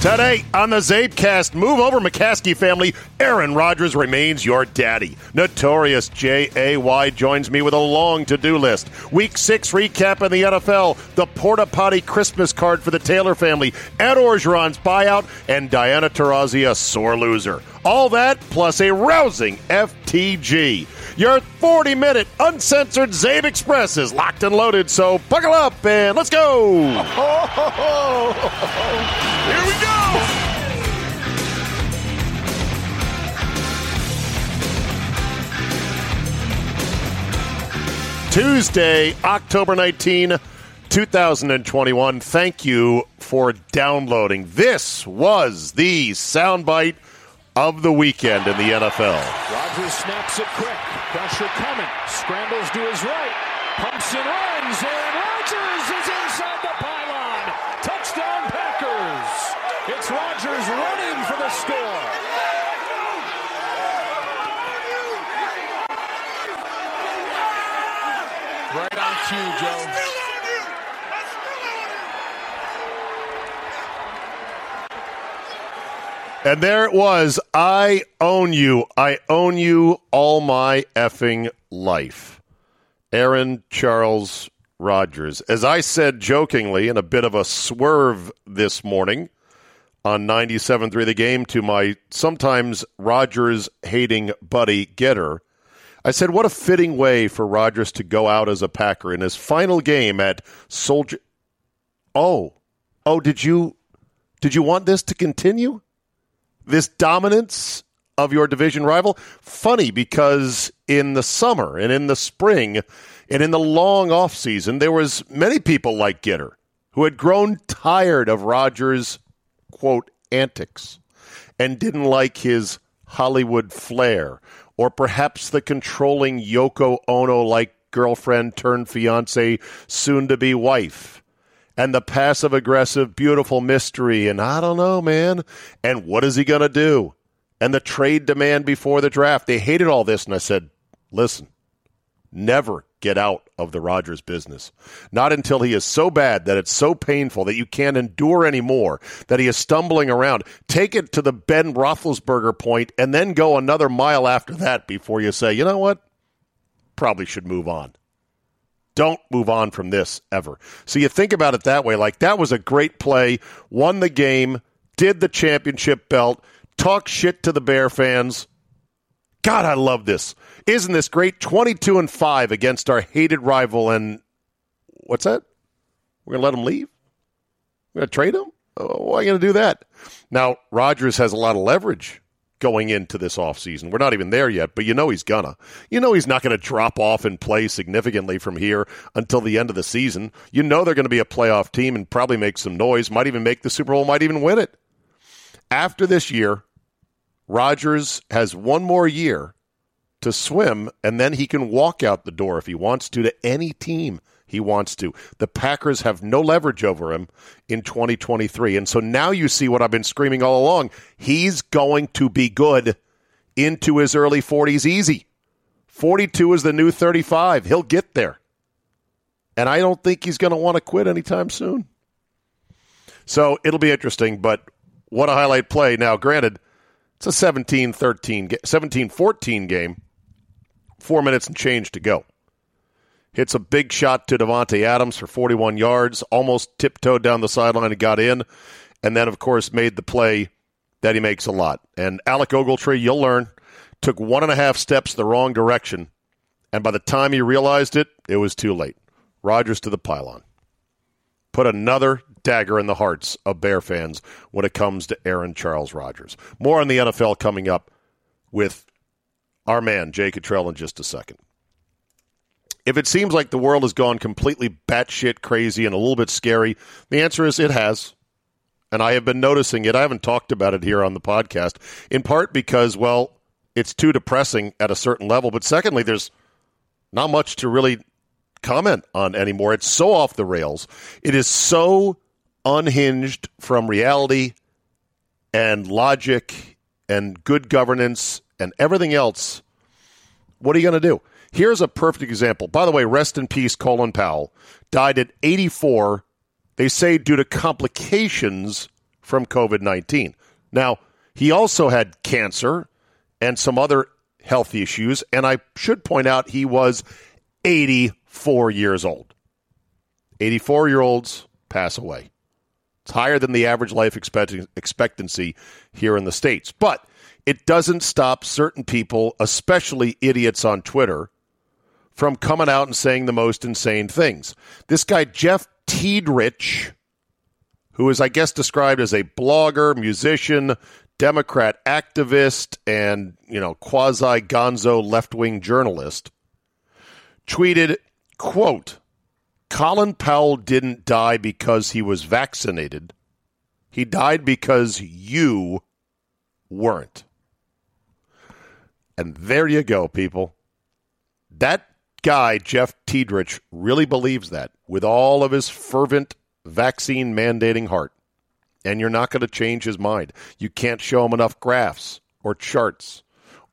Today on the Czabecast, move over McCaskey family. Aaron Rodgers remains your daddy. Notorious J.A.Y. joins me with a long to do list. Week six recap in the NFL, the Porta Potty Christmas card for the Taylor family, Ed Orgeron's buyout, and Diana Taurasi, a sore loser. All that plus a rousing FTG. Your 40 minute uncensored Czabe Express is locked and loaded, so buckle up and let's go. Here we go. Tuesday, October 19, 2021. Thank you for downloading. This was the soundbite of the weekend in the NFL. Rodgers snaps it quick. Pressure coming. Scrambles to his right. Pumps and runs. Aaron Rodgers is inside the pylon. Touchdown Packers. It's Rodgers running for the score. Right on cue, Joe. And there it was. I own you. I own you all my effing life. Aaron Charles Rodgers. As I said jokingly in a bit of a swerve this morning on 97.3 The Game to my sometimes Rodgers hating buddy Getter, I said, what a fitting way for Rodgers to go out as a Packer in his final game at Soldier. Oh, oh, did you did you want this to continue? This dominance of your division rival? Funny because in the summer and in the spring and in the long off season, there was many people like Gitter who had grown tired of Rodgers' quote antics and didn't like his Hollywood flair or perhaps the controlling Yoko Ono like girlfriend turned fiance, soon to be wife, and the passive aggressive, beautiful mystery. And I don't know, man. And what is he going to do? And the trade demand before the draft. They hated all this. And I said, listen, never get out of the Rodgers business. Not until he is so bad that it's so painful that you can't endure anymore, that he is stumbling around. Take it to the Ben Roethlisberger point and then go another mile after that before you say, you know what? Probably should move on. Don't move on from this ever. So you think about it that way like that was a great play, won the game, did the championship belt, talk shit to the Bear fans God, I love this. Isn't this great? 22 and 5 against our hated rival. And what's that? We're going to let him leave? We're going to trade him? Oh, why are you going to do that? Now, Rodgers has a lot of leverage going into this offseason. We're not even there yet, but you know he's gonna. You know he's not going to drop off and play significantly from here until the end of the season. You know they're going to be a playoff team and probably make some noise, might even make the Super Bowl, might even win it. After this year, Rodgers has one more year to swim, and then he can walk out the door if he wants to to any team he wants to. The Packers have no leverage over him in 2023. And so now you see what I've been screaming all along. He's going to be good into his early 40s easy. 42 is the new 35. He'll get there. And I don't think he's going to want to quit anytime soon. So it'll be interesting, but what a highlight play. Now, granted, it's a 17 13, 17 14 game, four minutes and change to go. Hits a big shot to Davante Adams for 41 yards, almost tiptoed down the sideline and got in. And then, of course, made the play that he makes a lot. And Alec Ogletree, you'll learn, took one and a half steps the wrong direction. And by the time he realized it, it was too late. Rodgers to the pylon. Put another dagger in the hearts of Bear fans when it comes to Aaron Charles Rodgers. More on the NFL coming up with our man, Jay Cottrell, in just a second if it seems like the world has gone completely batshit crazy and a little bit scary, the answer is it has. And I have been noticing it. I haven't talked about it here on the podcast, in part because, well, it's too depressing at a certain level. But secondly, there's not much to really comment on anymore. It's so off the rails. It is so unhinged from reality and logic and good governance and everything else. What are you going to do? Here's a perfect example. By the way, rest in peace, Colin Powell died at 84. They say due to complications from COVID 19. Now, he also had cancer and some other health issues. And I should point out he was 84 years old. 84 year olds pass away. It's higher than the average life expectancy here in the States. But it doesn't stop certain people, especially idiots on Twitter, from coming out and saying the most insane things. This guy, Jeff Tiedrich, who is, I guess, described as a blogger, musician, Democrat activist, and, you know, quasi gonzo left wing journalist, tweeted, quote, Colin Powell didn't die because he was vaccinated. He died because you weren't. And there you go, people. That guy, Jeff Tiedrich, really believes that with all of his fervent vaccine mandating heart. And you're not going to change his mind. You can't show him enough graphs or charts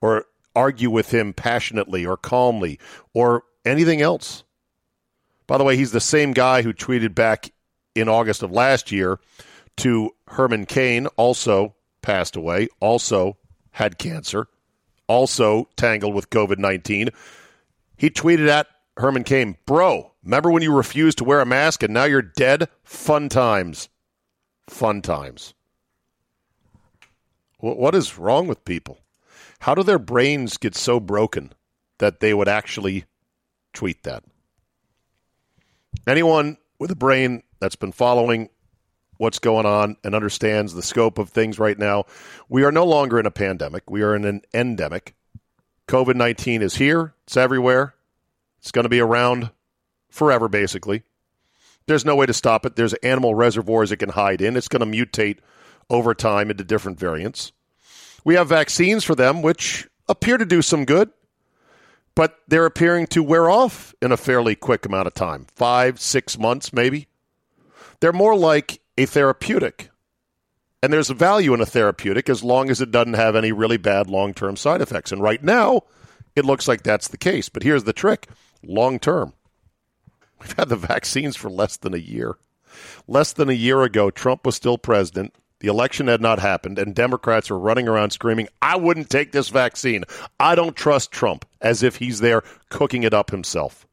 or argue with him passionately or calmly or anything else. By the way, he's the same guy who tweeted back in August of last year to Herman Cain, also passed away, also had cancer, also tangled with COVID 19 he tweeted at Herman Cain, Bro, remember when you refused to wear a mask and now you're dead? Fun times. Fun times. What is wrong with people? How do their brains get so broken that they would actually tweet that? Anyone with a brain that's been following what's going on and understands the scope of things right now, we are no longer in a pandemic. We are in an endemic. COVID 19 is here, it's everywhere. It's going to be around forever, basically. There's no way to stop it. There's animal reservoirs it can hide in. It's going to mutate over time into different variants. We have vaccines for them, which appear to do some good, but they're appearing to wear off in a fairly quick amount of time five, six months, maybe. They're more like a therapeutic. And there's a value in a therapeutic as long as it doesn't have any really bad long term side effects. And right now, it looks like that's the case. But here's the trick long term. We've had the vaccines for less than a year. Less than a year ago, Trump was still president. The election had not happened, and Democrats were running around screaming, I wouldn't take this vaccine. I don't trust Trump, as if he's there cooking it up himself.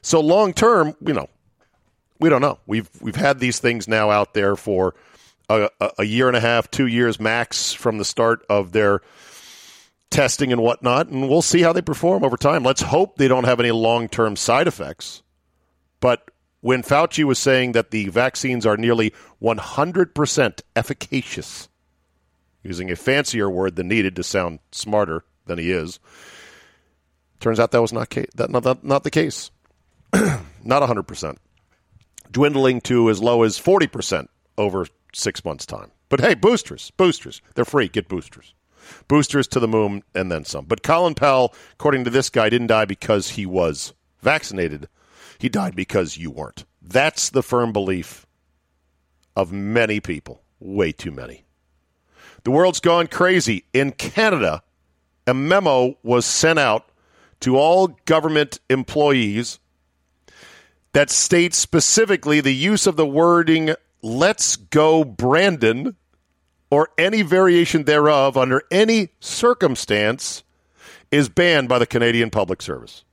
So long term, you know, we don't know. We've we've had these things now out there for a, a year and a half, two years max from the start of their testing and whatnot, and we'll see how they perform over time. Let's hope they don't have any long term side effects. But when Fauci was saying that the vaccines are nearly 100% efficacious, using a fancier word than needed to sound smarter than he is, turns out that was not, ca- that, not, not the case. not 100%. Dwindling to as low as 40% over six months' time. But hey, boosters, boosters. They're free. Get boosters. Boosters to the moon and then some. But Colin Powell, according to this guy, didn't die because he was vaccinated. He died because you weren't. That's the firm belief of many people. Way too many. The world's gone crazy. In Canada, a memo was sent out to all government employees that states specifically the use of the wording let's go Brandon or any variation thereof under any circumstance is banned by the Canadian Public Service.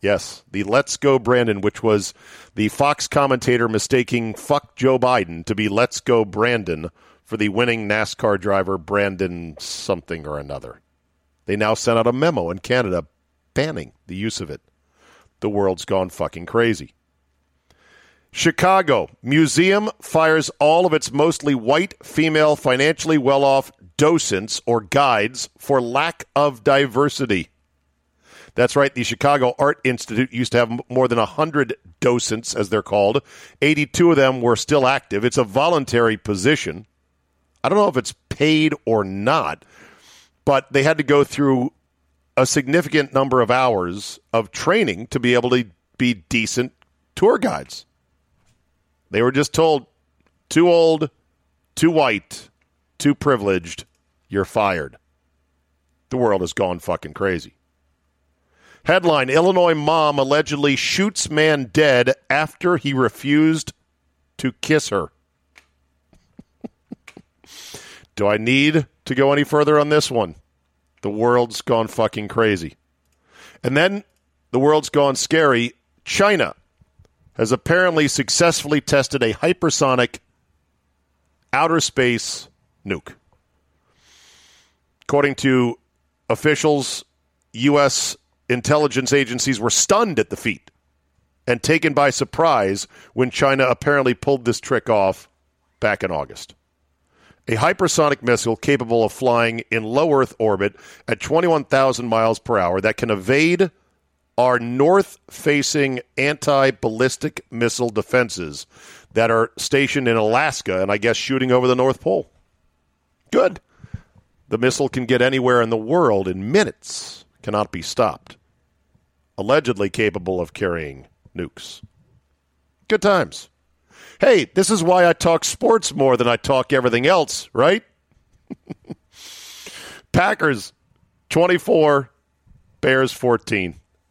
Yes, the Let's Go Brandon, which was the Fox commentator mistaking fuck Joe Biden to be Let's Go Brandon for the winning NASCAR driver Brandon something or another. They now sent out a memo in Canada banning the use of it. The world's gone fucking crazy. Chicago museum fires all of its mostly white, female, financially well off docents or guides for lack of diversity. That's right, the Chicago Art Institute used to have more than 100 docents, as they're called. 82 of them were still active. It's a voluntary position. I don't know if it's paid or not, but they had to go through a significant number of hours of training to be able to be decent tour guides. They were just told, too old, too white, too privileged, you're fired. The world has gone fucking crazy. Headline Illinois mom allegedly shoots man dead after he refused to kiss her. Do I need to go any further on this one? The world's gone fucking crazy. And then the world's gone scary. China has apparently successfully tested a hypersonic outer space nuke. According to officials, U.S. intelligence agencies were stunned at the feat and taken by surprise when China apparently pulled this trick off back in August. A hypersonic missile capable of flying in low Earth orbit at 21,000 miles per hour that can evade are north facing anti ballistic missile defenses that are stationed in Alaska and I guess shooting over the North Pole. Good. The missile can get anywhere in the world in minutes, cannot be stopped. Allegedly capable of carrying nukes. Good times. Hey, this is why I talk sports more than I talk everything else, right? Packers 24, Bears 14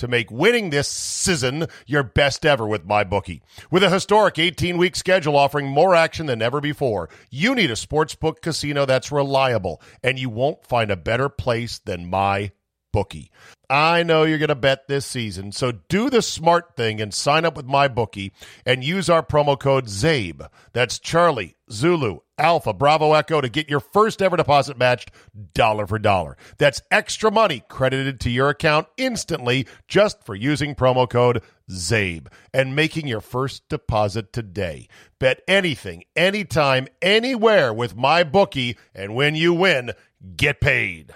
to make winning this season your best ever with MyBookie. With a historic 18 week schedule offering more action than ever before, you need a sportsbook casino that's reliable, and you won't find a better place than MyBookie. I know you're going to bet this season, so do the smart thing and sign up with MyBookie and use our promo code CZABE. That's Charlie, Zulu, Alpha, Bravo, Echo to get your first ever deposit matched dollar for dollar. That's extra money credited to your account instantly just for using promo code CZABE and making your first deposit today. Bet anything, anytime, anywhere with my bookie, and when you win, get paid.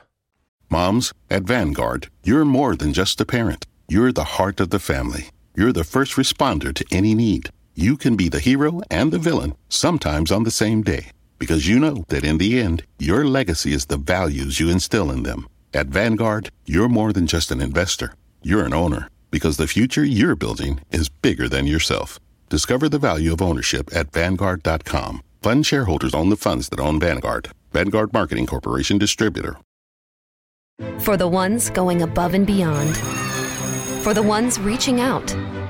Moms, at Vanguard, you're more than just a parent. You're the heart of the family. You're the first responder to any need. You can be the hero and the villain, sometimes on the same day, because you know that in the end, your legacy is the values you instill in them. At Vanguard, you're more than just an investor. You're an owner, because the future you're building is bigger than yourself. Discover the value of ownership at Vanguard.com. Fund shareholders own the funds that own Vanguard. Vanguard Marketing Corporation Distributor. For the ones going above and beyond, for the ones reaching out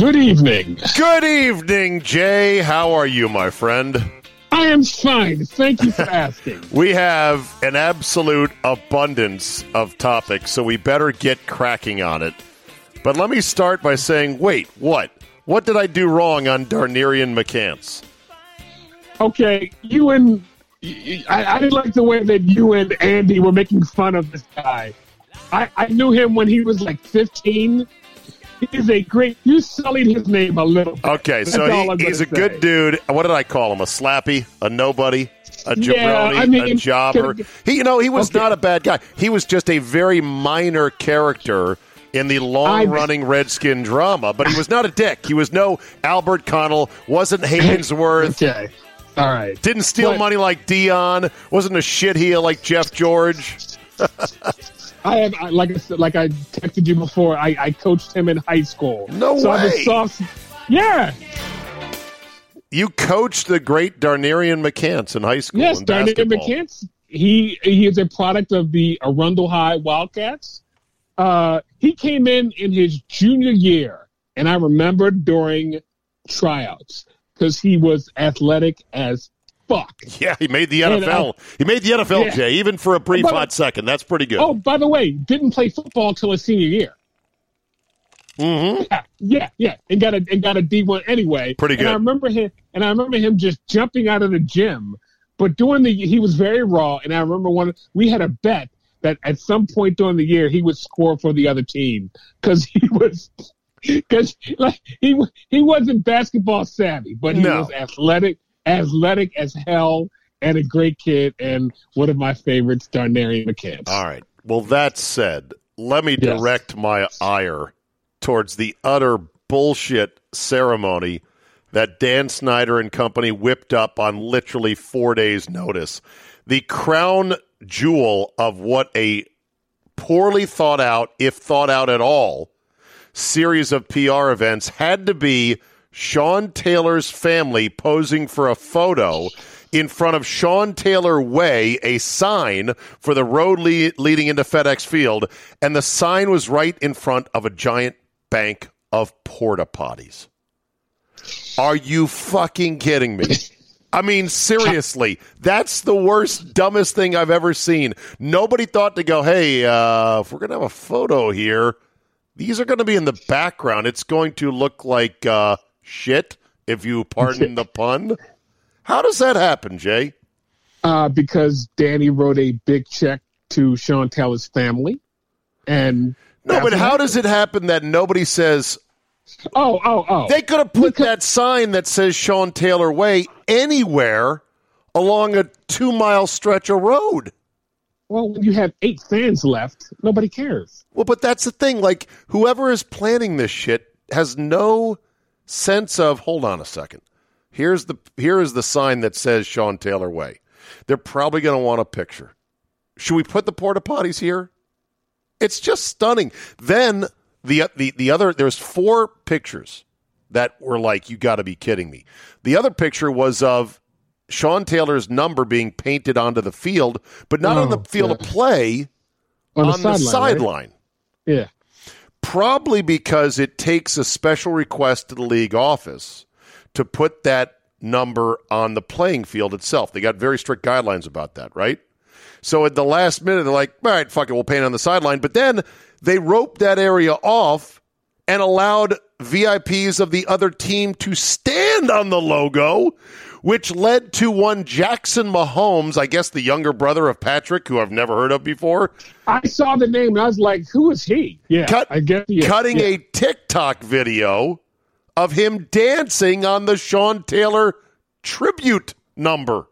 Good evening. Good evening, Jay. How are you, my friend? I am fine. Thank you for asking. We have an absolute abundance of topics, so we better get cracking on it. But let me start by saying, wait, what? What did I do wrong on Darnerien McCants? Okay, you and I, I didn't like the way that you and Andy were making fun of this guy. I, I knew him when he was like 15. He's a great. You sullied his name a little. Bit. Okay, That's so he, he's a good dude. What did I call him? A slappy? A nobody? A jabroni? Yeah, I a mean, jobber? He, you know, he was Okay. not a bad guy. He was just a very minor character in the long-running Redskin drama, but he was not a dick. He was no Albert Connell. Wasn't Haynesworth. Okay, all right. Didn't steal But- money like Dion. Wasn't a shitheel like Jeff George. I have, I, like I said, like I texted you before. I, I coached him in high school. No so I way. was soft. Yeah, You coached the great Darnerien McCants in high school. yes, basketball. McCants. He he is a product of the Arundel High Wildcats. Uh, he came in in his junior year, and I remember during tryouts because he was athletic as fuck. Yeah, he made the NFL. uh, he made the NFL, yeah. Jay, even for a brief But- hot second. That's pretty good. Oh, by the way, didn't play football till his senior year. hmm Yeah, yeah, yeah, and got a and got a D one anyway. Pretty And I remember him, and I remember him just jumping out of the gym. But during the, he was very raw, and I remember one. We had a bet that at some point during the year he would score for the other team because he was because like he he wasn't basketball savvy, but he No. was athletic, athletic as hell, and a great kid, and one of my favorites, Darnerien McCants. All right. Well, that said, let me Yes. direct my ire towards the utter bullshit ceremony that Dan Snyder and company whipped up on literally four days' notice. The crown jewel of what a poorly thought out, if thought out at all, series of PR events had to be Sean Taylor's family posing for a photo in front of Sean Taylor Way, a sign for the road le- leading into FedEx Field, and the sign was right in front of a giant bank of porta potties. Are you fucking kidding me? I mean, seriously, that's the worst, dumbest thing I've ever seen. Nobody thought to go, hey, uh, if we're going to have a photo here, these are going to be in the background. It's going to look like uh, shit, if you pardon the pun. How does that happen, Jay? uh, because Danny wrote a big check to Sean Taylor's family. And No, but how does it happen that nobody says Oh, oh, oh! they could have put that sign that says Sean Taylor Way anywhere along a two mile stretch of road? well, when you have eight fans left, nobody cares. Well, but that's the thing. Like, whoever is planning this shit has no sense of. Hold on a second. Here's the here is the sign that says Sean Taylor Way. They're probably going to want a picture. Should we put the porta potties here? It's just stunning. Then the the the other there's four pictures that were like you got to be kidding me. The other picture was of Sean Taylor's number being painted onto the field, but not on oh, the Oh, field of play, On, on the sideline. right? sideline. Yeah. Probably because it takes a special request to the league office to put that number on the playing field itself. They got very strict guidelines about that, right? So at the last minute, they're like, all right, fuck it, we'll paint on the sideline. But then they roped that area off and allowed VIPs of the other team to stand on the logo, which led to one Jackson Mahomes, I guess the younger brother of Patrick, who I've never heard of before, I saw the name and I was like, "Who is he?" Yeah, cut, I guess yeah, cutting yeah. a TikTok video of him dancing on the Sean Taylor tribute number.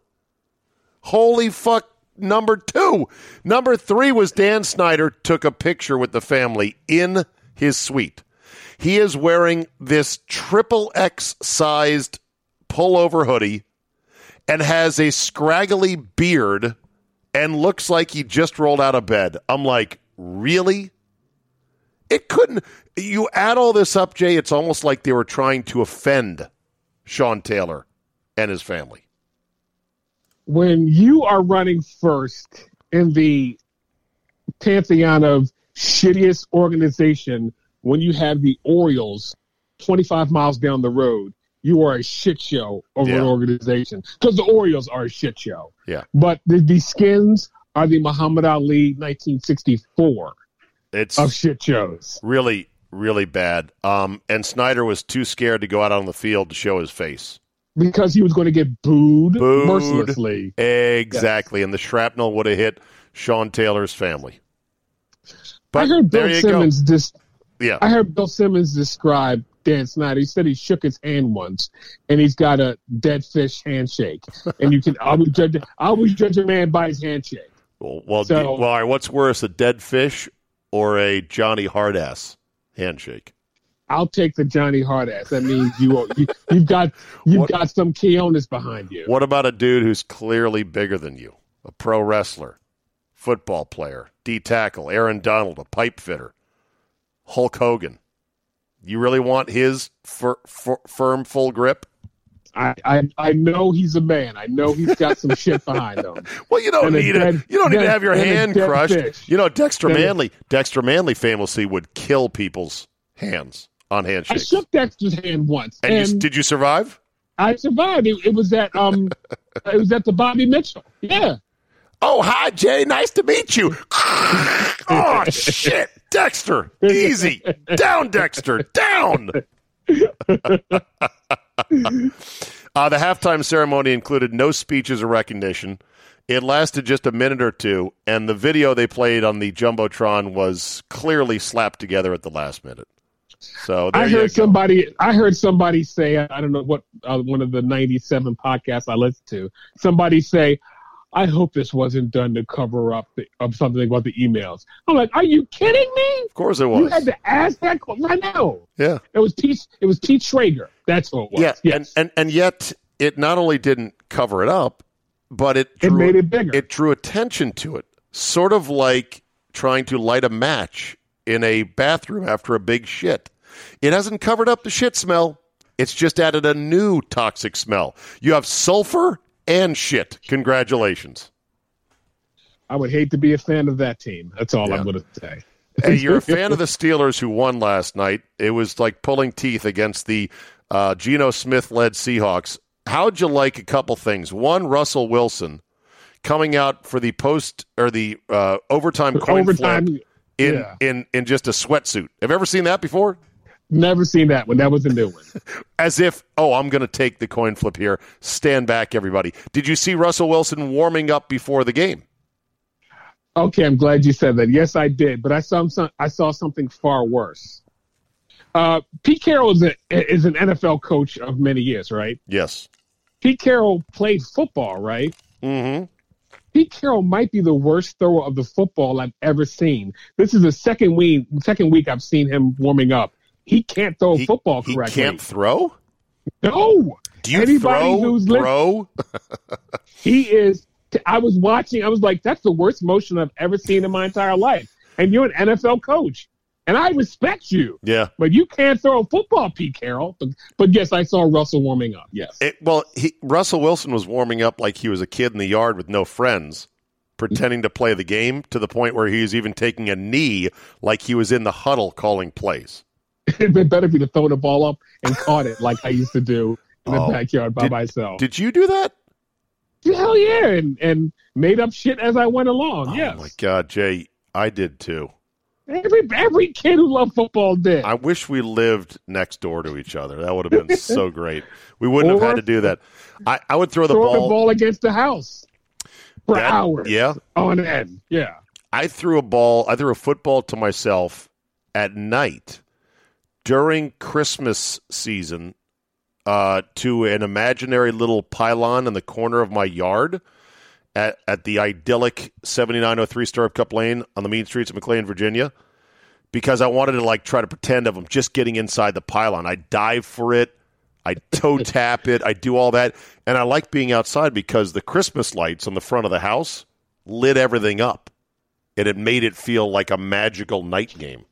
Holy fuck, number two. Number three was Dan Snyder took a picture with the family in his suite. He is wearing this triple X sized pullover hoodie and has a scraggly beard and looks like he just rolled out of bed. I'm like, really? It couldn't. You add all this up, Jay, it's almost like they were trying to offend Sean Taylor and his family. When you are running first in the pantheon of shittiest organization, when you have the Orioles 25 miles down the road, you are a shit show of Yeah. an organization because the Orioles are a shit show. Yeah. But the, the Skins are the Muhammad Ali 1964 It's of shit shows. really, really bad. Um, and Snyder was too scared to go out on the field to show his face. Because he was going to get booed, Booed. mercilessly. Exactly. And the shrapnel would have hit Sean Taylor's family. But I heard there Bill you Simmons dis- go. Yeah. I heard Bill Simmons describe Dan Snyder. He said he shook his hand once, and he's got a dead fish handshake. And you can always judge. I always judge a man by his handshake. Well, well, So- well, all right, what's worse, a dead fish or a Johnny Hardass handshake? I'll take the Johnny Hardass. That means you, you you've got you've What- got some Keonis behind you. What about a dude who's clearly bigger than you? A pro wrestler, football player, D tackle, Aaron Donald, a pipe fitter, Hulk Hogan. You really want his fir- fir- firm, full grip? I, I I know he's a man. I know he's got some shit behind him. Well, you don't And need a, dead- you don't need to have your hand crushed. fish. You know, Dexter a- Manley, Dexter Manley famously would kill people's hands on handshakes. I shook Dexter's hand once, and and, you, did you survive? I survived. It, it was at um, it was at the Bobby Mitchell. Yeah, Oh, hi, Jay. Nice to meet you. oh, shit. Dexter. Easy. Down, Dexter. Down. uh, the halftime ceremony included no speeches or recognition. It lasted just a minute or two, and the video they played on the Jumbotron was clearly slapped together at the last minute. So there I heard somebody. I heard somebody say. I don't know what uh, one of the '97 podcasts I listened to. Somebody say, "I hope this wasn't done to cover up the, of something about the emails." I'm like, "Are you kidding me? Of course it was. You had to ask that? I know yeah. it was Pete. It was Pete Schrager. That's who it was. Yeah, Yes. and, and and yet it not only didn't cover it up, but it It made it bigger. It drew attention to it, sort of like trying to light a match in a bathroom after a big shit. It hasn't covered up the shit smell. It's just added a new toxic smell. You have sulfur and shit. Congratulations. I would hate to be a fan of that team. That's all Yeah. I'm going to say. Hey, you're a fan of the Steelers who won last night. It was like pulling teeth against the uh, Geno Smith led Seahawks. How'd you like a couple things? One, Russell Wilson coming out for the post or the uh, overtime coin Overtime. flip in, yeah. in in just a sweatsuit. Have you ever seen that before? Never seen that one. That was a new one. As if, oh, I'm going to take the coin flip here. Stand back, everybody. Did you see Russell Wilson warming up before the game? Okay, I'm glad you said that. Yes, I did, but I saw some. I saw something far worse. Uh, Pete Carroll is, a, is an NFL coach of many years, right? Yes. Pete Carroll played football, right? Mm-hmm. Pete Carroll might be the worst thrower of the football I've ever seen. This is the second week. Second week I've seen him warming up. He can't throw He, football he correctly. He can't throw. no. Do you Anybody throw, who's bro? He is. I was watching. I was like, that's the worst motion I've ever seen in my entire life. And you're an NFL coach, and I respect you, yeah. but you can't throw a football, Pete Carroll. But, but yes, I saw Russell warming up. Yes. It, well, he, Russell Wilson was warming up like he was a kid in the yard with no friends, pretending to play the game to the point where he was even taking a knee like he was in the huddle calling plays. it better be to throw the ball up and caught it like I used to do in the Oh. backyard by Did- myself. Did you do that? Hell yeah, and and made up shit as I went along. Oh yes, my God, Jay, I did too. every every kid who loved football did. I wish we lived next door to each other. That would have been so great. We wouldn't have had to do that. I, I would throw the ball. the ball against the house for That- hours. Yeah, on end. Yeah. I threw a ball, I threw a football to myself at night during Christmas season uh, to an imaginary little pylon in the corner of my yard. at, at the idyllic 7903 Startup Cup Lane on the mean streets of McLean, Virginia, because I wanted to like try to pretend of them just getting inside the pylon. I dive for it. I toe tap it. I do all that. And I like being outside because the Christmas lights on the front of the house lit everything up. And it made it feel like a magical night game.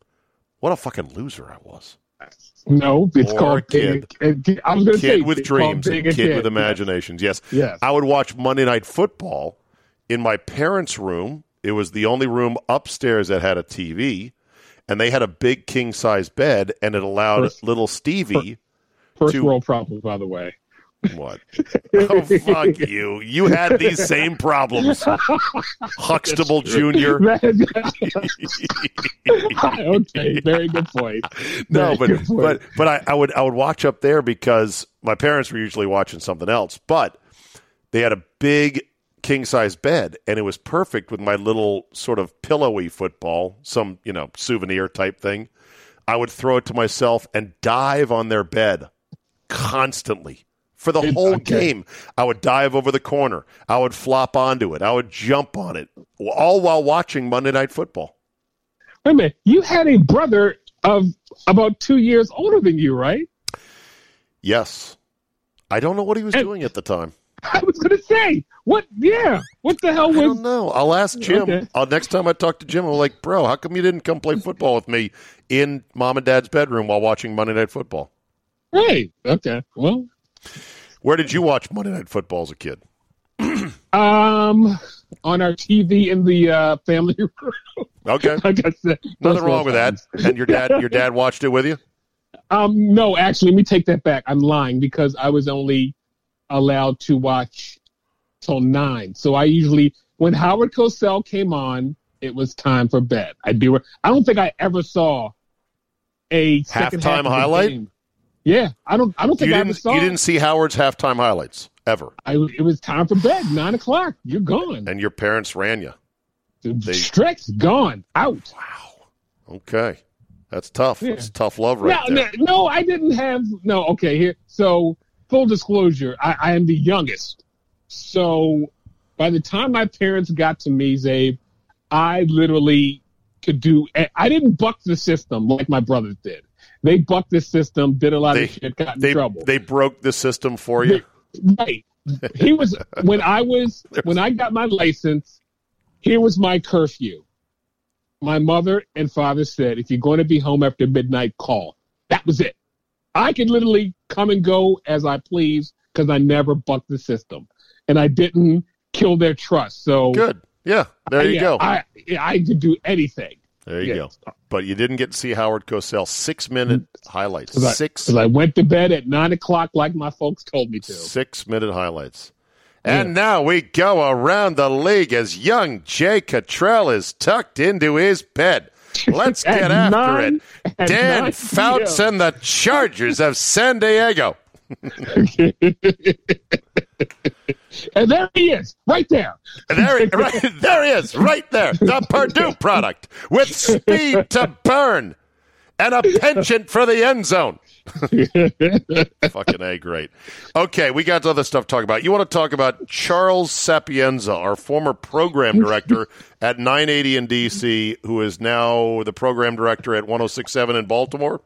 What a fucking loser I was. No, it's Or called kid. Big, I was going to say Kid with dreams and kid Kid. with imaginations. Yes. Yes. I would watch Monday Night Football in my parents' room. It was the only room upstairs that had a TV, and they had a big king size bed, and it allowed First- little Stevie. First to- world problem, by the way. What? oh, fuck you. You had these same problems. Huxtable Jr. okay, very good point. No, Very but point. but but I, I would I would watch up there because my parents were usually watching something else. But they had a big king size bed, and it was perfect with my little sort of pillowy football, some you know souvenir type thing. I would throw it to myself and dive on their bed constantly for the whole okay. game. I would dive over the corner. I would flop onto it. I would jump on it, all while watching Monday Night Football. Wait a minute, you had a brother of about two years older than you, right? Yes, I don't know what he was And- doing at the time. I was going to say, what? Yeah, what the hell I was? don't know. I'll ask Jim. Okay. I'll, next time I talk to Jim, I'm like, bro, how come you didn't come play football with me in mom and dad's bedroom while watching Monday Night Football? Right. Okay. Well, Where did you watch Monday Night Football as a kid? um, on our TV in the uh, family room. Okay, like I said, nothing wrong with that. And your dad, your dad watched it with you. Um, no, actually, let me take that back. I'm lying because I was only allowed to watch till nine. So I usually, when Howard Cosell came on, it was time for bed. I do. I don't think I ever saw a Halftime highlight? Yeah, I don't. I don't think You I ever saw. You didn't see Howard's halftime highlights ever, I, it was time for bed. Nine o'clock. You're gone. and your parents ran you. they- Stretch gone out. Wow. Okay, that's tough. Yeah. That's tough love right no, there. no, no, I didn't have. No, okay. Here, so full disclosure, I, I am the youngest. So by the time my parents got to me, Czabe, I literally could do. I didn't buck the system like my brothers did. They bucked the system, did a lot They of shit, got in they trouble. they broke the system for you. Right. He was when I was when I got my license. Here was my curfew. My mother and father said, "If you're going to be home after midnight, call." That was it. I could literally come and go as I please because I never bucked the system, and I didn't kill their trust. So Good. Yeah. There you yeah, go. I I could do anything. There you yeah. go. But you didn't get to see Howard Cosell six minute highlights. I, Six I went to bed at nine o'clock like my folks told me to. six minute highlights. And now we go around the league as young Jay Cottrell is tucked into his bed. Let's get after nine- it. Dan Fouts and the Chargers of San Diego. and there he is, right there. There, he- right, there he is, right there. The Purdue product with speed to burn and a penchant for the end zone. Fucking A, great. Okay, we got other stuff to talk about. You want to talk about Charles Sapienza, our former program director at 980 in D.C., who is now the program director at 1067 in Baltimore?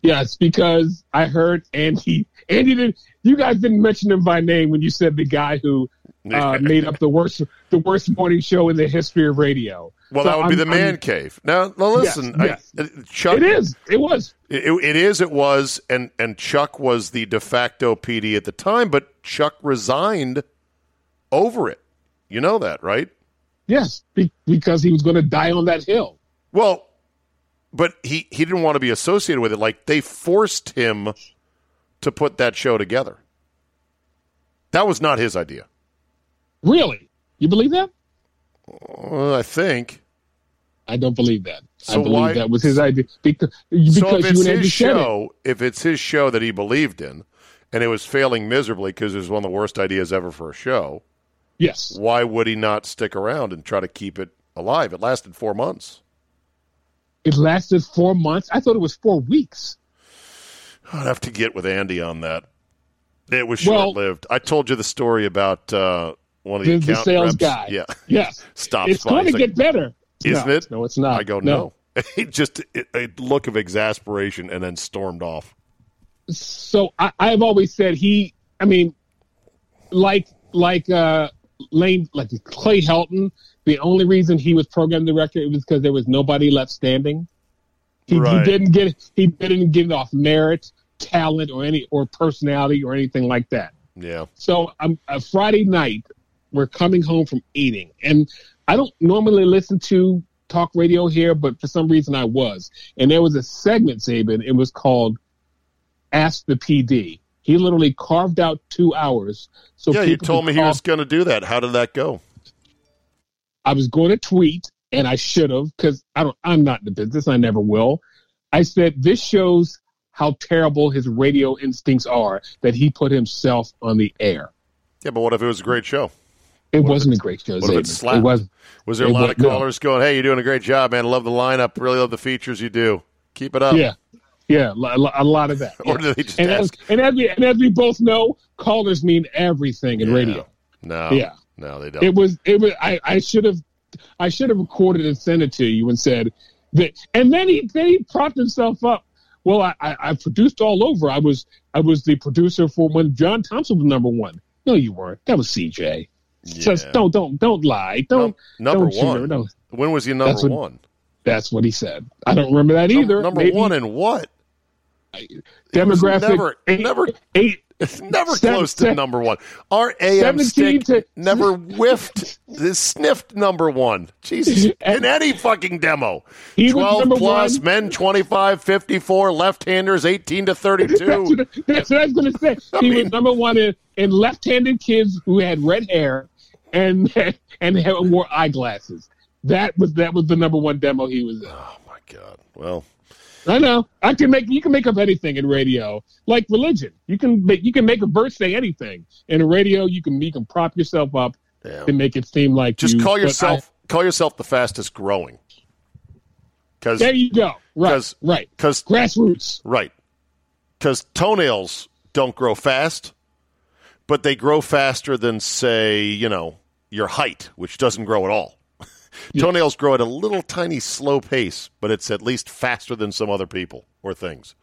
Yes, because I heard Andy. Andy did. You guys didn't mention him by name when you said the guy who uh, made up the worst the worst morning show in the history of radio. Well, So that would be I'm- the man I'm- cave. Now, now listen, yes. I, uh, Chuck. It is. It was. It, it is. It was, and and Chuck was the de facto PD at the time, but Chuck resigned over it. You know that, right? Yes, be, because he was going to die on that hill. Well, but he he didn't want to be associated with it. Like they forced him to put that show together. That was not his idea. Really, you believe that? Uh, I think. I don't believe that. So I believe why- that was his idea because because so if it's his said it. show, if it's his show that he believed in, and it was failing miserably because it was one of the worst ideas ever for a show, Yes, why would he not stick around and try to keep it alive? It lasted four months. it lasted four months. I thought it was four weeks. I'd have to get with Andy on that. It was short lived. I told you the story about uh, one of the, the, sales reps, guy. Yeah, Yes. stops It's going to like, get better. Isn't No, it? No, it's not. I go no. Just a, a look of exasperation and then stormed off. so I, I've always said he. I mean, like like uh, Lane, like Clay Helton. The only reason he was program director it was because there was nobody left standing. He, Right. he didn't get he didn't get it off merit, talent, or any or personality or anything like that. Yeah, So um, a Friday night, we're coming home from eating, and I don't normally listen to talk radio here, but for some reason I was, and there was a segment, Saban. It was called "Ask the PD." He literally carved out two hours. So yeah. You told me he was going to do that. How did that go? I was going to tweet, and I should have because I don't. I'm not in the business. I never will. I said this shows how terrible his radio instincts are that he put himself on the air. Yeah, but what if it was a great show? It What wasn't a great show. what if it slapped? It was. Was there a lot wa- of no. callers going, "Hey, you're doing a great job, man. Love the lineup. Really love the features you do. Keep it up." Yeah, yeah, a lot of that. Or did they just and as, and as we and as we both know, callers mean everything in Yeah. radio. No. Yeah. No, they don't. It was it was I, I should have I should have recorded and sent it to you and said that and then he then he propped himself up. Well, I, I, I produced all over. I was I was the producer for when John Thompson was number one. No, you weren't. That was CJ. Just don't don't don't lie. Don't Num- number don't one. No, when was he number That's what- one? that's what he said. I don't remember that Num- either. number Maybe one in what? demographic never- eight, never- eight It's never Seven- close to number one. Our AM 17 stick to- never whiffed, this sniffed number one. Jesus, in any fucking demo. He was 12 number plus, one. men 25, 54, left-handers 18 to That's 32. what, that's what I was going to say. He mean- was number one in, in left-handed kids who had red hair and and wore eyeglasses. That was that was the number one demo he was in. oh my God. Well, I know. I can make you can make up anything in radio, like religion. You can make you can make a verse say anything in a radio. You can you can prop yourself up yeah. and make it seem like Just you, call yourself call yourself the fastest growing. Because there you go. Right, 'Cause- right. Because Grassroots. Right. Because toenails don't grow fast, but they grow faster than, say, you know, your height, which doesn't grow at all. Toenails grow at a little tiny slow pace, but it's at least faster than some other people or things.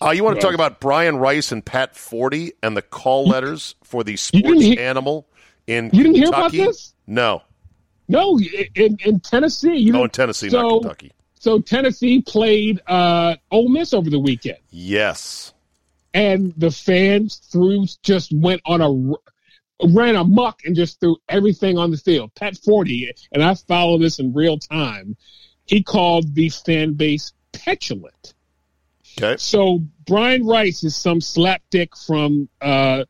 Uh, you want to talk about Brian Rice and Pat Forde and the call letters for the sports didn't animal in You didn't hear about Kentucky? this? No. No, in, in Tennessee. You Oh, in Tennessee, so, not Kentucky. So Tennessee played uh, Ole Miss over the weekend, Yes. and the fans threw just went on a ran amok and just threw everything on the field. Pat Forde, and I follow this in real time. He called the fan base petulant. Okay. So Brian Rice is some slapdick from uh,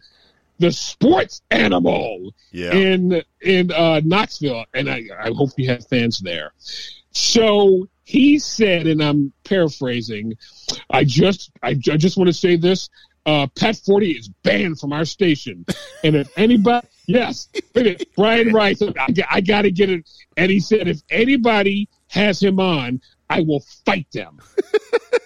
the sports animal Yeah. in in uh, Knoxville, and I, I hope you have fans there. So he said, and I'm paraphrasing. I just I, I just want to say this: uh, Pat Forde is banned from our station, and if anybody, yes, Brian Rice, I, I got to get it. And he said, if anybody has him on, I will fight them.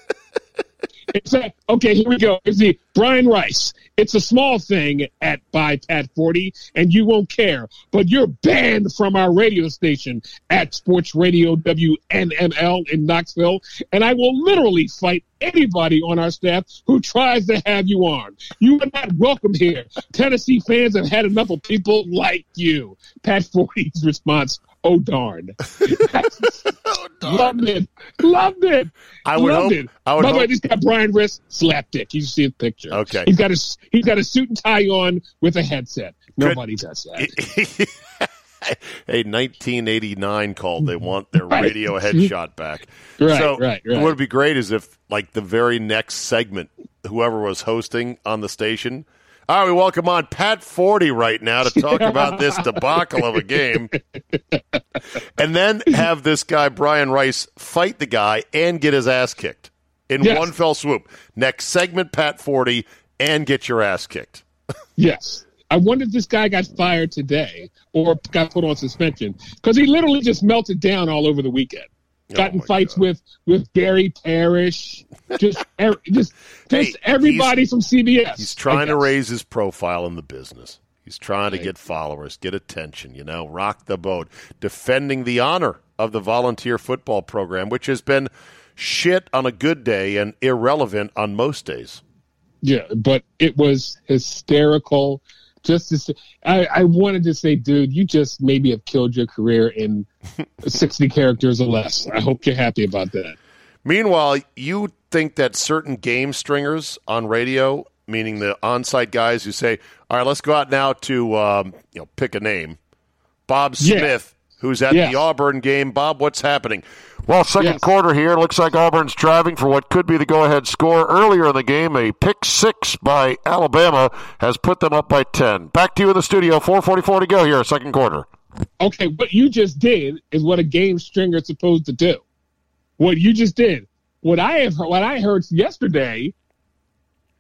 It's okay, here we go. It's the Brian Rice. It's a small thing at by Pat Forde, and you won't care. But you're banned from our radio station at Sports Radio WNML in Knoxville, and I will literally fight anybody on our staff who tries to have you on. You are not welcome here. Tennessee fans have had enough of people like you. Pat Forde's response, oh darn. Loved it. Loved it. I would Loved hope- it. I would By the way, this got Brian Rice slapdick. You see his picture. Okay. He's got a he's got a suit and tie on with a headset. Nobody does that. a 1989 called. They want their Right. radio headshot back. Right, so right, right. What would be great is if, like, the very next segment, whoever was hosting on the station. All right, we welcome on Pat Forde right now to talk about this debacle of a game, and then have this guy Brian Rice fight the guy and get his ass kicked in Yes. one fell swoop. Next segment, Pat Forde, and get your ass kicked. Yes. I wonder if this guy got fired today or got put on suspension because he literally just melted down all over the weekend. Got Oh my fights God. with with Gary Parrish, just er, just Hey, everybody from CBS. He's trying to raise his profile in the business. He's trying to get followers, get attention, you know, rock the boat, defending the honor of the volunteer football program, which has been shit on a good day and irrelevant on most days. Yeah, but it was hysterical. Just to say, I, I wanted to say, dude, you just maybe have killed your career in 60 characters or less. I hope you're happy about that. Meanwhile, you think that certain game stringers on radio, meaning the on-site guys who say, "All right, let's go out now to um, you know pick a name," Bob Yeah. Smith, who's at Yes. the Auburn game. Bob, what's happening? Well, second Yes. quarter here. Looks like Auburn's driving for what could be the go-ahead score. Earlier in the game, a pick six by Alabama has put them up by ten. Back to you in the studio. Four forty-four to go here, second quarter. Okay, what you just did is what a game stringer is supposed to do. What you just did. What I have what I heard yesterday,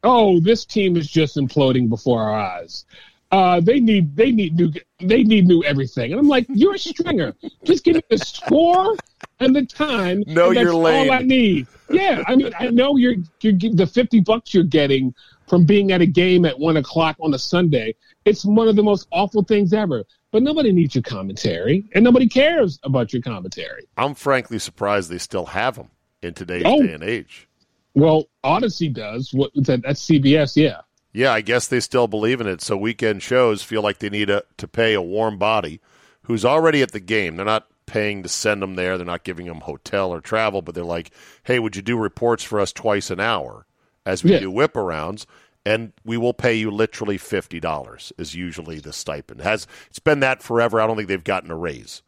oh, this team is just imploding before our eyes. Uh, they need they need new they need new everything. And I'm like, you're a stringer. Just give me the score and the time. Know your lane. all I need. Yeah, I mean, I know you're you're the fifty bucks you're getting from being at a game at one o'clock on a Sunday. It's one of the most awful things ever. But nobody needs your commentary, and nobody cares about your commentary. I'm frankly surprised they still have them in today's Oh. day and age. Well, Audacy does. What that, that's CBS, yeah. Yeah, I guess they still believe in it. So weekend shows feel like they need a, to pay a warm body who's already at the game. They're not paying to send them there. They're not giving them hotel or travel, but they're like, "Hey, would you do reports for us twice an hour as we Yeah. do whip arounds?" And we will pay you literally fifty dollars is usually the stipend. Has it's been that forever. I don't think they've gotten a raise.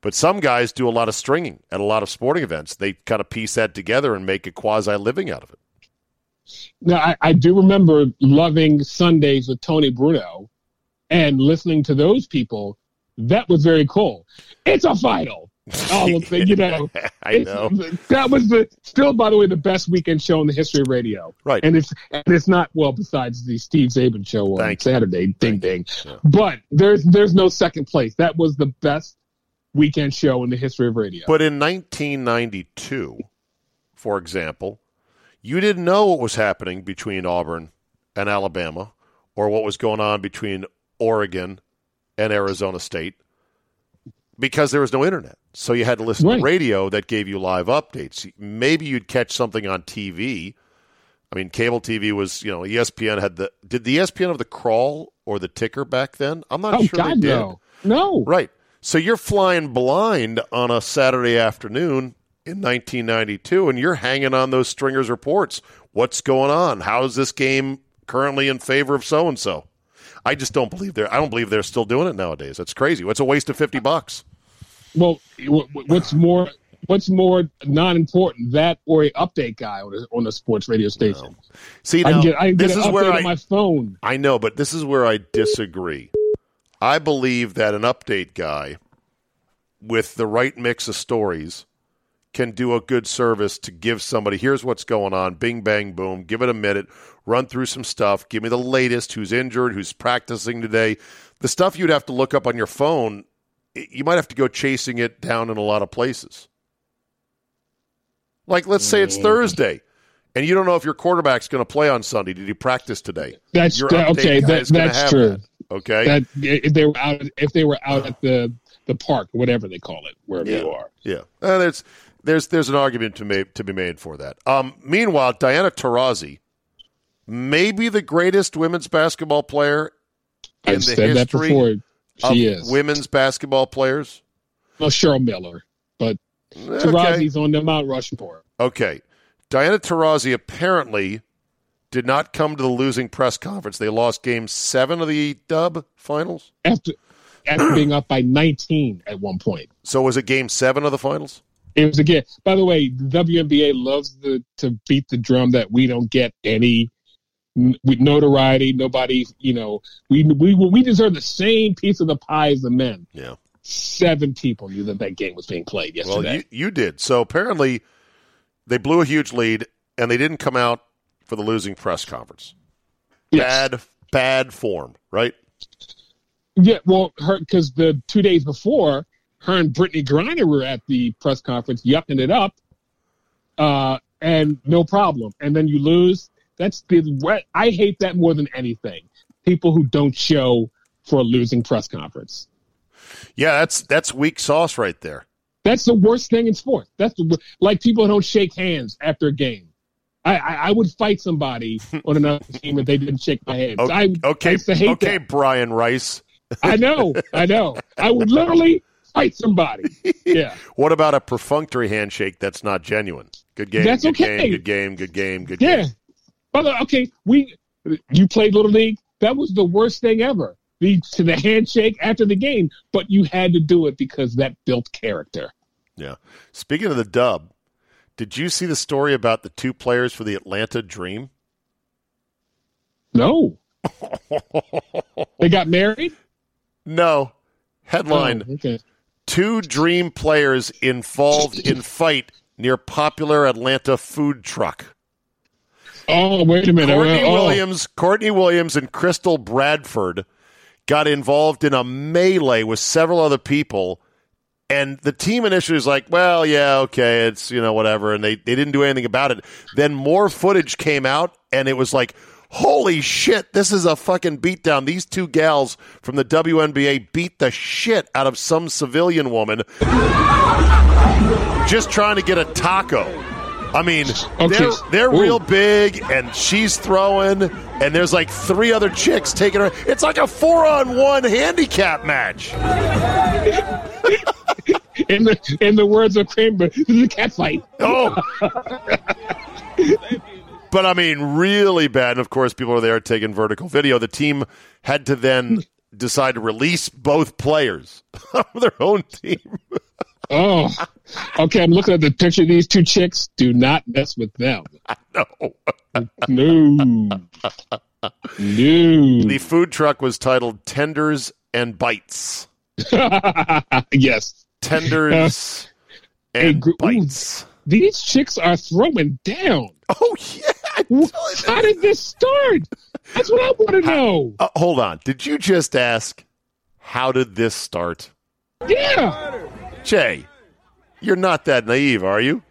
But some guys do a lot of stringing at a lot of sporting events. They kind of piece that together and make a quasi living out of it. Now, I, I do remember loving Sundays with Tony Bruno and listening to those people. That was very cool. It's a final. Oh, the, you know, I know. that was the still, by the way, the best weekend show in the history of radio. Right. and it's and it's not well besides the Steve Czaban show on Thank you. Saturday. Ding Thank ding. Yeah. But there's there's no second place. That was the best weekend show in the history of radio. But in 1992, for example, you didn't know what was happening between Auburn and Alabama or what was going on between Oregon and Arizona State because there was no internet. So you had to listen Right. to radio that gave you live updates. Maybe you'd catch something on TV. I mean, cable TV was, you know, ESPN had the. Did the ESPN have the crawl or the ticker back then? I'm not oh sure God, they did. no, no. Right. So you're flying blind on a Saturday afternoon in 1992, and you're hanging on those stringers reports. What's going on? How is this game currently in favor of so and so? I just don't believe they're. I don't believe they're still doing it nowadays. That's crazy. What's a waste of fifty bucks? Well, wh- wh- what's more what's more non important that or a update guy on a, on a sports radio station? See, I now, get I this get an is where I, my phone. I know, but this is where I disagree. I believe that an update guy with the right mix of stories can do a good service to give somebody here's what's going on. Bing bang boom. Give it a minute. Run through some stuff. Give me the latest. Who's injured? Who's practicing today? The stuff you'd have to look up on your phone you might have to go chasing it down in a lot of places. Like let's say it's mm-hmm. thursday and you don't know if your quarterback's going to play on sunday. Did he practice today? That's that- okay. That, that's true. that, okay? That if they were out if they were out at the the park, whatever they call it, wherever Yeah. you are. Yeah, and there's there's there's an argument to make to be made for that. Um, meanwhile, Diana Taurasi, maybe the greatest women's basketball player in I've the history of is. women's basketball players. Well, Cheryl Miller, but Okay, on the Mount Rushmore. okay. Diana Taurasi apparently did not come to the losing press conference. They lost Game Seven of the Dub Finals. After after being up by 19 at one point. So was it Game Seven of the finals? It was again. By the way, the WNBA loves the, to beat the drum that we don't get any with notoriety. Nobody, you know, we we we deserve the same piece of the pie as the men. Yeah. Seven people knew that that game was being played Well, yesterday. you, you did. So apparently, they blew a huge lead, and they didn't come out for the losing press conference. Yes. Bad, bad form, right? Yeah, well, her because the two days before, her and Brittney Griner were at the press conference yucking it up, uh, and no problem. And then you lose. That's the what I hate that more than anything. People who don't show for a losing press conference. Yeah, that's that's weak sauce right there. That's the worst thing in sports. That's the, like people don't shake hands after a game. I, I, I would fight somebody on another team if they didn't shake my hand. Okay, I, I okay, hate okay, that. Brian Rice. I know, I know. I would literally fight somebody. Yeah, What about a perfunctory handshake that's not genuine? Good game. That's good okay. game. Good game. Good game. Good yeah. game. Uh, okay, we you played little league. That was the worst thing ever. The to the handshake after the game, but you had to do it because that built character. Yeah. Speaking of the dub, did you see the story about the two players for the Atlanta Dream? No, they got married. No. Headline: Oh, okay. Two Dream players involved in fight near popular Atlanta food truck. Oh, wait a minute. Courtney Oh. Williams, Courtney Williams, and Crystal Bradford got involved in a melee with several other people. And the team initially was like, well, yeah, okay, it's, you know, whatever. And they, they didn't do anything about it. Then more footage came out, and it was like, holy shit, this is a fucking beatdown. These two gals from the WNBA beat the shit out of some civilian woman just trying to get a taco. I mean, Okay. they're, they're real big, and she's throwing, and there's like three other chicks taking her. It's like a four on one handicap match. In the in the words of Kramer, this is a cat fight. Oh. but I mean, really bad. And of course, people are there taking vertical video. The team had to then decide to release both players of their own team. Oh, okay. I'm looking at the picture of these two chicks. Do not mess with them. No. No, no. The food truck was titled Tenders and Bites. yes, Tenders Hey, and gr- ooh. Bites. these chicks are throwing down. Oh, yeah. I'm telling you. How did this start? That's what I want to know. Uh, hold on. Did you just ask, how did this start? Yeah, Jay, you're not that naive, are you?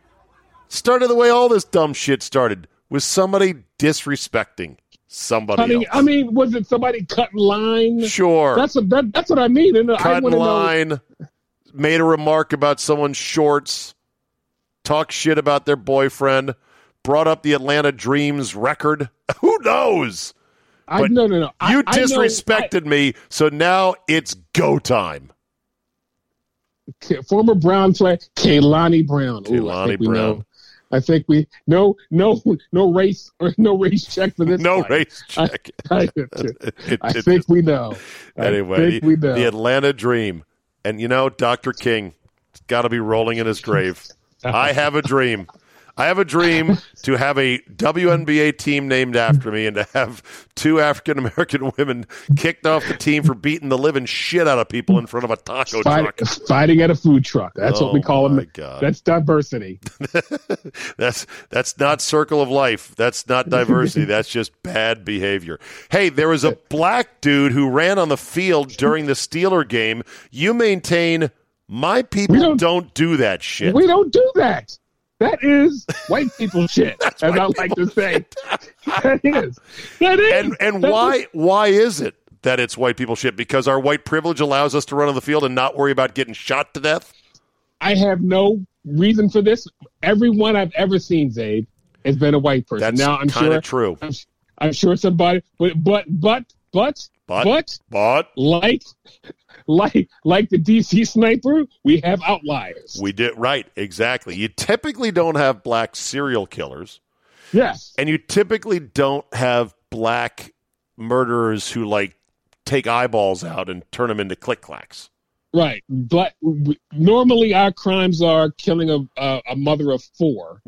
Started the way all this dumb shit started with somebody disrespecting somebody I mean, else. I mean, was it somebody cutting line? sure. That's a, that, that's what I mean. And I Cut to know. line, made a remark about someone's shorts, talk shit about their boyfriend, brought up the Atlanta Dreams record. Who knows? I, But no, no, no. I- You I disrespected me, so now it's go time. Former Brown player Kalani Brown. Ooh, I we Brown. know. I think we no no no race or no race check for this. No fight. race I- check. I, It- I it- think we know. I anyway, we know. the Atlanta Dream. And you know, Dr. King got to be rolling in his grave. I have a dream. I have a dream to have a WNBA team named after me and to have two African American women kicked off the team for beating the living shit out of people in front of a taco Fight, truck. fighting at a food truck. That's what we Oh, call them. God. That's diversity. That's that's not circle of life. That's not diversity. That's just bad behavior. Hey, there was a black dude who ran on the field during the Steeler game. You maintain my people don't, don't- do that shit. We don't do that. That is white people shit, as I like to say. that is. That is. and and That's why why is it that it's white people shit? Because our white privilege allows us to run on the field and not worry about getting shot to death. I have no reason for this. Everyone I've ever seen, Czabe, has been a white person. That's now I'm sure of true. I'm, I'm sure somebody, but but but but But- but But like like like the DC sniper, we have outliers. we did right exactly. You typically don't have black serial killers. yes, and you typically don't have black murderers who like take eyeballs out and turn them into click clacks. right. But w- normally our crimes are killing a a, a mother of four.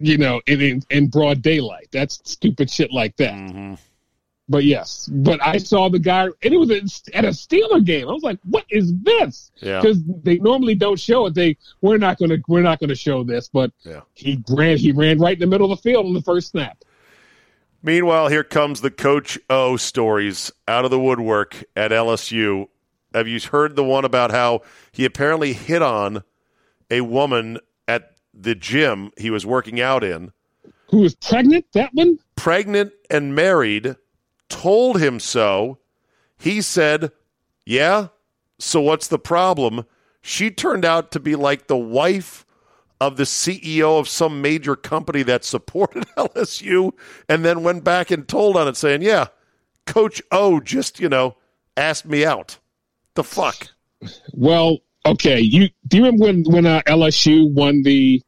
You know, in, in in broad daylight. That's stupid shit like that. Mm-hmm. But yes, but I saw the guy, and it was at a Steeler game. I was like, "What is this?" Yeah. Because they normally don't show it. They we're not gonna we're not gonna show this. But Yeah. he ran he ran right in the middle of the field on the first snap. Meanwhile, here comes the Coach O stories out of the woodwork at LSU. Have you heard the one about how he apparently hit on a woman at the gym he was working out in, Who was pregnant? That one? pregnant and married, told him so. He said, Yeah, so what's the problem? She turned out to be like the wife of the CEO of some major company that supported LSU and then went back and told on it, saying, Yeah, Coach O just, you know, asked me out. The fuck? Well, okay. You do you remember when when uh, LSU won the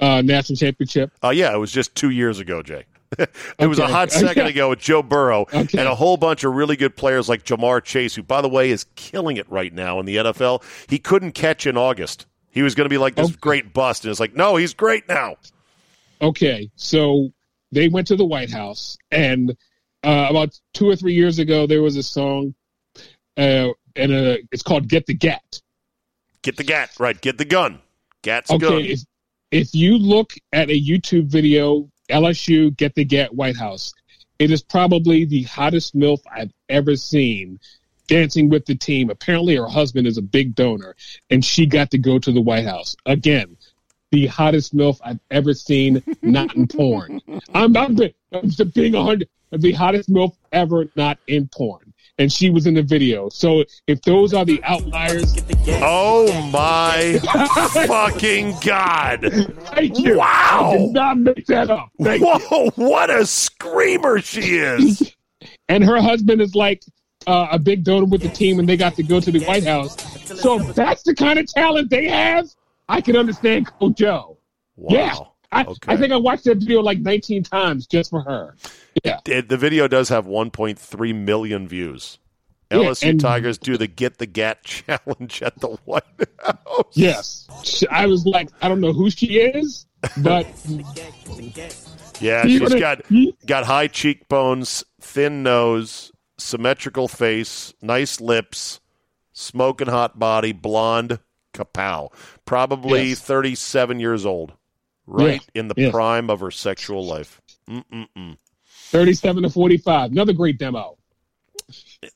uh, national championship? Uh, yeah, it was just two years ago, Jay. It was a hot second Okay. ago with Joe Burrow Okay. and a whole bunch of really good players like Ja'Marr Chase, who, by the way, is killing it right now in the NFL. He couldn't catch in August. He was going to be like this Okay. great bust, and it's like, no, he's great now. Okay, so they went to the White House, and uh, about two or three years ago, there was a song, uh, and uh, it's called "Get the Gat." Get the gat, right? Get the gun. Gat's Okay, gun. if, if you look at a YouTube video, LSU "Get the get White House, it is probably the hottest milf I've ever seen. Dancing with the team. Apparently, her husband is a big donor, and she got to go to the White House again. The hottest milf I've ever seen, not in porn. I'm, I'm, I'm being a hundred. The hottest milf ever, not in porn, and she was in the video. So if those are the outliers, Oh my fucking god! thank you. Wow. I did not make that up. Thank you. Whoa, what a screamer she is! and her husband is like uh, a big donor with the team, and they got to go to the White House. So if that's the kind of talent they have, I can understand Coach O. Wow. Yeah, I, Okay. I think I watched that video like 19 times just for her. Yeah, It- the video does have 1.3 million views. Yeah, LSU and- Tigers do the Get the Gat challenge at the White House. yes. I was like, I don't know who she is, but Yeah, she's got got high cheekbones, thin nose, symmetrical face, nice lips, smoking hot body, blonde, kapow. Probably Yes. 37 years old, right in the yes. prime of her sexual life. Mm-mm-mm. 37 to 45, another great demo.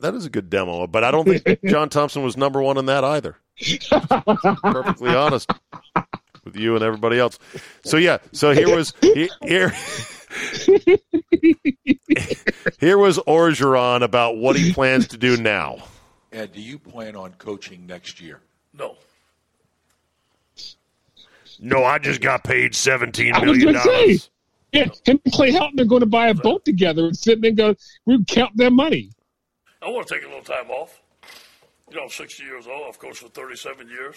That is a good demo, but I don't think John Thompson was number one in that either. Perfectly honest with you and everybody else. So yeah, so here was here. Here was Orgeron about what he plans to do now. Ed, do you plan on coaching next year? No. No, I just got paid seventeen I was million going to say, dollars. yeah, him and Clay Helton are going to buy a boat together and sit there and go, we count their money. I want to take a little time off. You know, I'm 60 years old. I've coached for 37 years.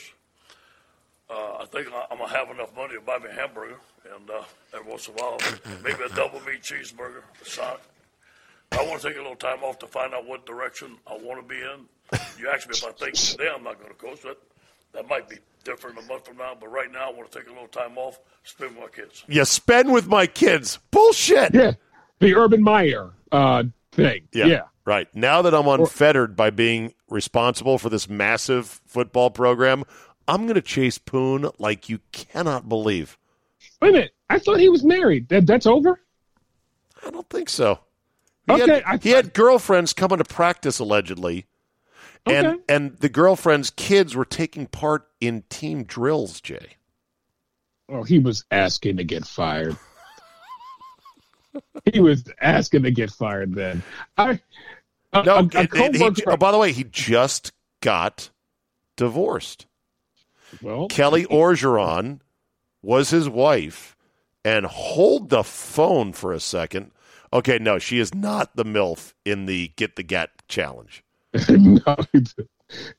Uh, I think I- I'm going to have enough money to buy me a hamburger and uh, every once in a while, maybe a double meat cheeseburger, a sock. I want to take a little time off to find out what direction I want to be in. You asked me if I think today I'm not going to coach. That, that might be different a month from now, but right now I want to take a little time off, spend with my kids. You spend with my kids. Bullshit. Yeah, the Urban Meyer uh, thing. Yeah. yeah. Right. Now that I'm unfettered by being responsible for this massive football program, I'm going to chase Poon like you cannot believe. Wait a minute. I thought he was married. That, that's over? I don't think so. He Okay, had, I- he had girlfriends coming to practice allegedly, and Okay. and the girlfriends' kids were taking part in team drills. Jay, Oh, he was asking to get fired. he was asking to get fired then. I, a, no. a, a and- and he- oh, by the way, he just got divorced. well, Kelly Orgeron was his wife, and hold the phone for a second. Okay, no, she is not the MILF in the Get the Gat challenge. no,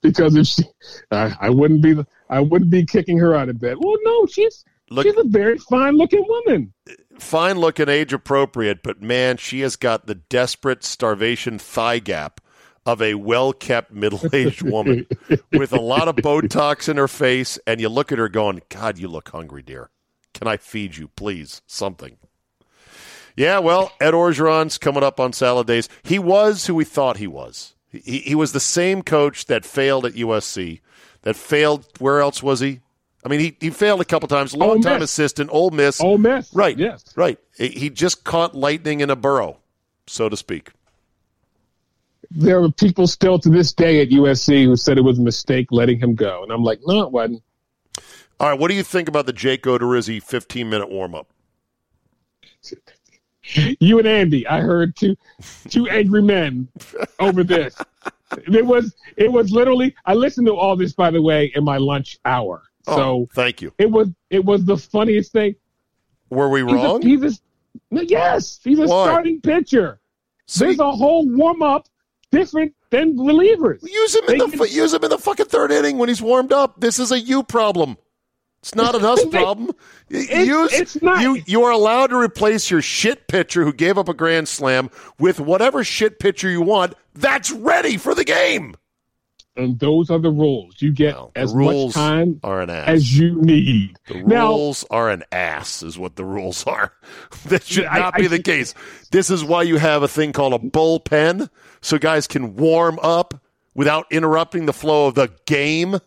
because if she, I, I wouldn't be, I wouldn't be kicking her out of bed. Well, no, she's Look- she's a very fine looking woman. Fine looking, age appropriate, but man, she has got the desperate starvation thigh gap of a well kept middle aged woman with a lot of Botox in her face. And you look at her going, God, you look hungry, dear. Can I feed you, please? Something. Yeah, well, Ed Orgeron's coming up on salad days. He was who we thought he was. He, he was the same coach that failed at USC, that failed. Where else was he? I mean, he, he failed a couple times. Long time assistant, Ole Miss. Ole Miss, Right. Yes. Right. He he just caught lightning in a burrow, so to speak. There are people still to this day at USC who said it was a mistake letting him go, and I'm like, no, it wasn't. All right. What do you think about the Jake Odorizzi 15 minute warm up? you and Andy, I heard two two angry men over this. It was it was literally I listened to all this by the way in my lunch hour. Oh, So thank you. it was it was the funniest thing. Were we He's wrong? A, he's a, yes, he's a Why? starting pitcher. See, There's a whole warm up different than relievers. use him in They the can- use him in the fucking third inning when he's warmed up. This is a you problem. It's not an us problem. It's- use, it's not- You you are allowed to replace your shit pitcher who gave up a grand slam with whatever shit pitcher you want. That's ready for the game. And those are the rules. You get Well, as rules much time are an ass. as you need. The now, rules are an ass, is what the rules are. that should not I- be the case. This is why you have a thing called a bullpen, so guys can warm up without interrupting the flow of the game.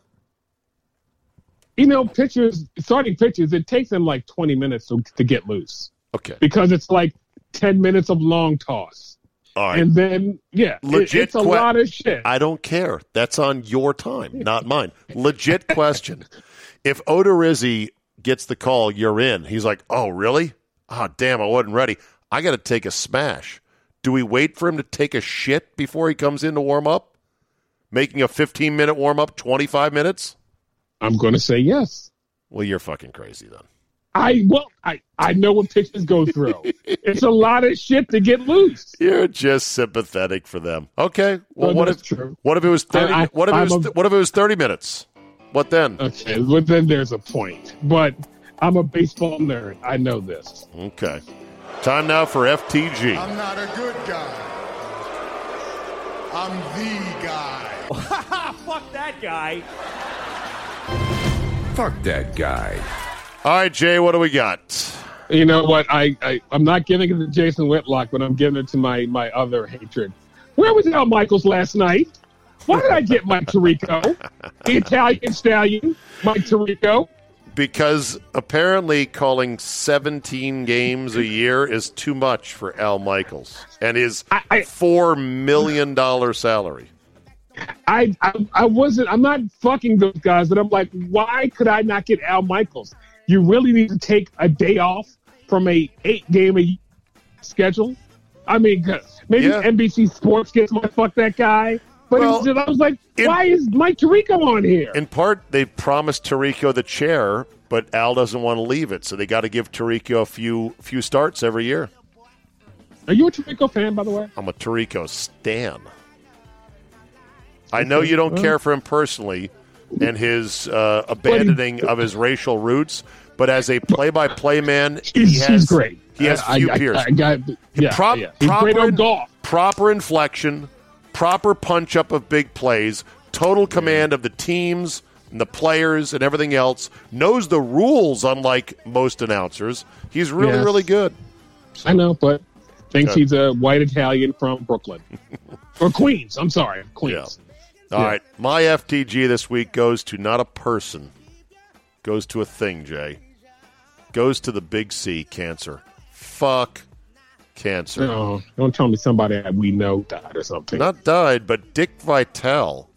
You know, pitchers, starting pitchers, it takes them like 20 minutes to, to get loose Okay. because it's like 10 minutes of long toss. All right. And then, yeah, it- Legit it's a que- lot of shit. I don't care. That's on your time, not mine. Legit question. If Odorizzi gets the call, you're in. He's like, oh, really? Oh, damn, I wasn't ready. I got to take a smash. Do we wait for him to take a shit before he comes in to warm up? Making a 15 minute warm up 25 minutes? I'm going to say yes. Well, you're fucking crazy then. I well, I I know what pitchers go through. it's a lot of shit to get loose. You're just sympathetic for them. Okay. Well, Well, what if true. what if it was 30 I- I- what if it I'm was a- what if it was 30 minutes? What then? Okay, but then there's a point. But I'm a baseball nerd. I know this. Okay. Time now for FTG. I'm not a good guy. I'm the guy. Fuck that guy. Fuck that guy. All right, Jay, what do we got? You know what? I, I I'm not giving it to Jason Whitlock, but I'm giving it to my my other hatred. Where was Al Michaels last night? Why did I get Mike Tirico, the Italian stallion, Mike Tirico? Because apparently calling 17 games a year is too much for Al Michaels and his I- I- $4 million salary. I, I I wasn't. I'm not fucking those guys, but I'm like, why could I not get Al Michaels? You really need to take a day off from a eight game a schedule. I mean, maybe Yeah. NBC Sports gets my fuck that guy. But Well, instead, I was like, in- why is Mike Tirico on here? In part, they promised Tirico the chair, but Al doesn't want to leave it, so they got to give Tirico a few few starts every year. Are you a Tirico fan, by the way? I'm a Tirico stan. I know you don't care for him personally and his uh, abandoning of his racial roots, but as a play-by-play man, he He's, has he's great. He has I, few I, peers. I, I got, yeah, Prop- yeah. He's proper great on golf. proper inflection, proper punch up of big plays, total command of the teams and the players and everything else. Knows the rules, unlike most announcers. He's really, Yes. really good. I know, but thinks Good. he's a white Italian from Brooklyn or Queens. I'm sorry, Queens. All Yeah. right, my FTG this week goes to not a person, goes to a thing. Jay goes to the big C, cancer. Fuck cancer. No, don't tell me somebody that we know died or something. Not died, but Dick Vitale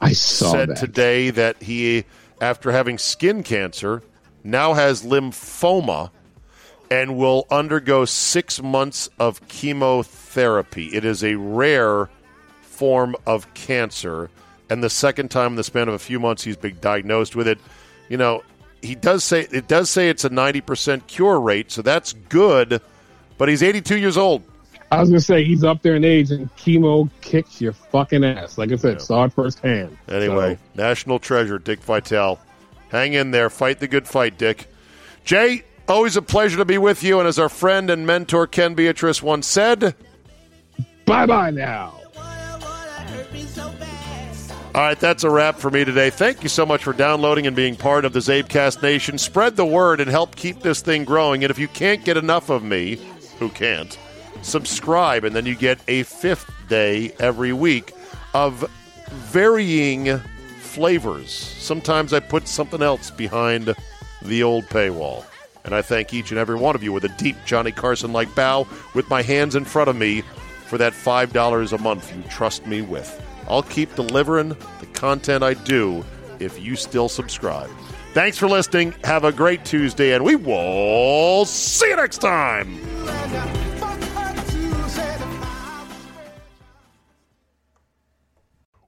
I saw said that. today that he, after having skin cancer, now has lymphoma and will undergo six months of chemotherapy. It is a rare form of cancer, and the second time in the span of a few months he's been diagnosed with it. You know, he does say it does say it's a ninety percent cure rate, so that's good. But he's eighty two years old. I was gonna say he's up there in age, and chemo kicks your fucking ass. Like I said, saw it firsthand. Anyway, national treasure, Dick Vitale. Hang in there. Fight the good fight, Dick. Jay, always a pleasure to be with you. And as our friend and mentor Ken Beatrice once said, bye bye now. All right, that's a wrap for me today. Thank you so much for downloading and being part of the Czabecast Nation. Spread the word and help keep this thing growing. And if you can't get enough of me, who can't, subscribe, and then you get a fifth day every week of varying flavors. Sometimes I put something else behind the old paywall. And I thank each and every one of you with a deep Johnny Carson like bow with my hands in front of me for that $5 a month you trust me with. I'll keep delivering the content I do if you still subscribe. Thanks for listening. Have a great Tuesday, and we will see you next time.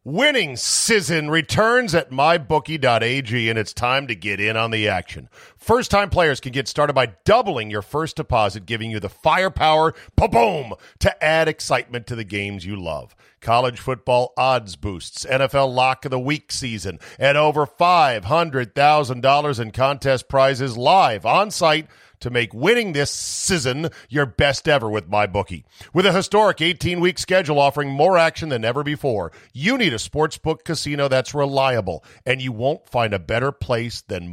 Winning season returns at mybookie.ag, and it's time to get in on the action. First time players can get started by doubling your first deposit, giving you the firepower, boom, to add excitement to the games you love. College football odds boosts, NFL lock of the week season, and over $500,000 in contest prizes live on site to make winning this season your best ever with MyBookie. With a historic 18 week schedule offering more action than ever before, you need a sportsbook casino that's reliable, and you won't find a better place than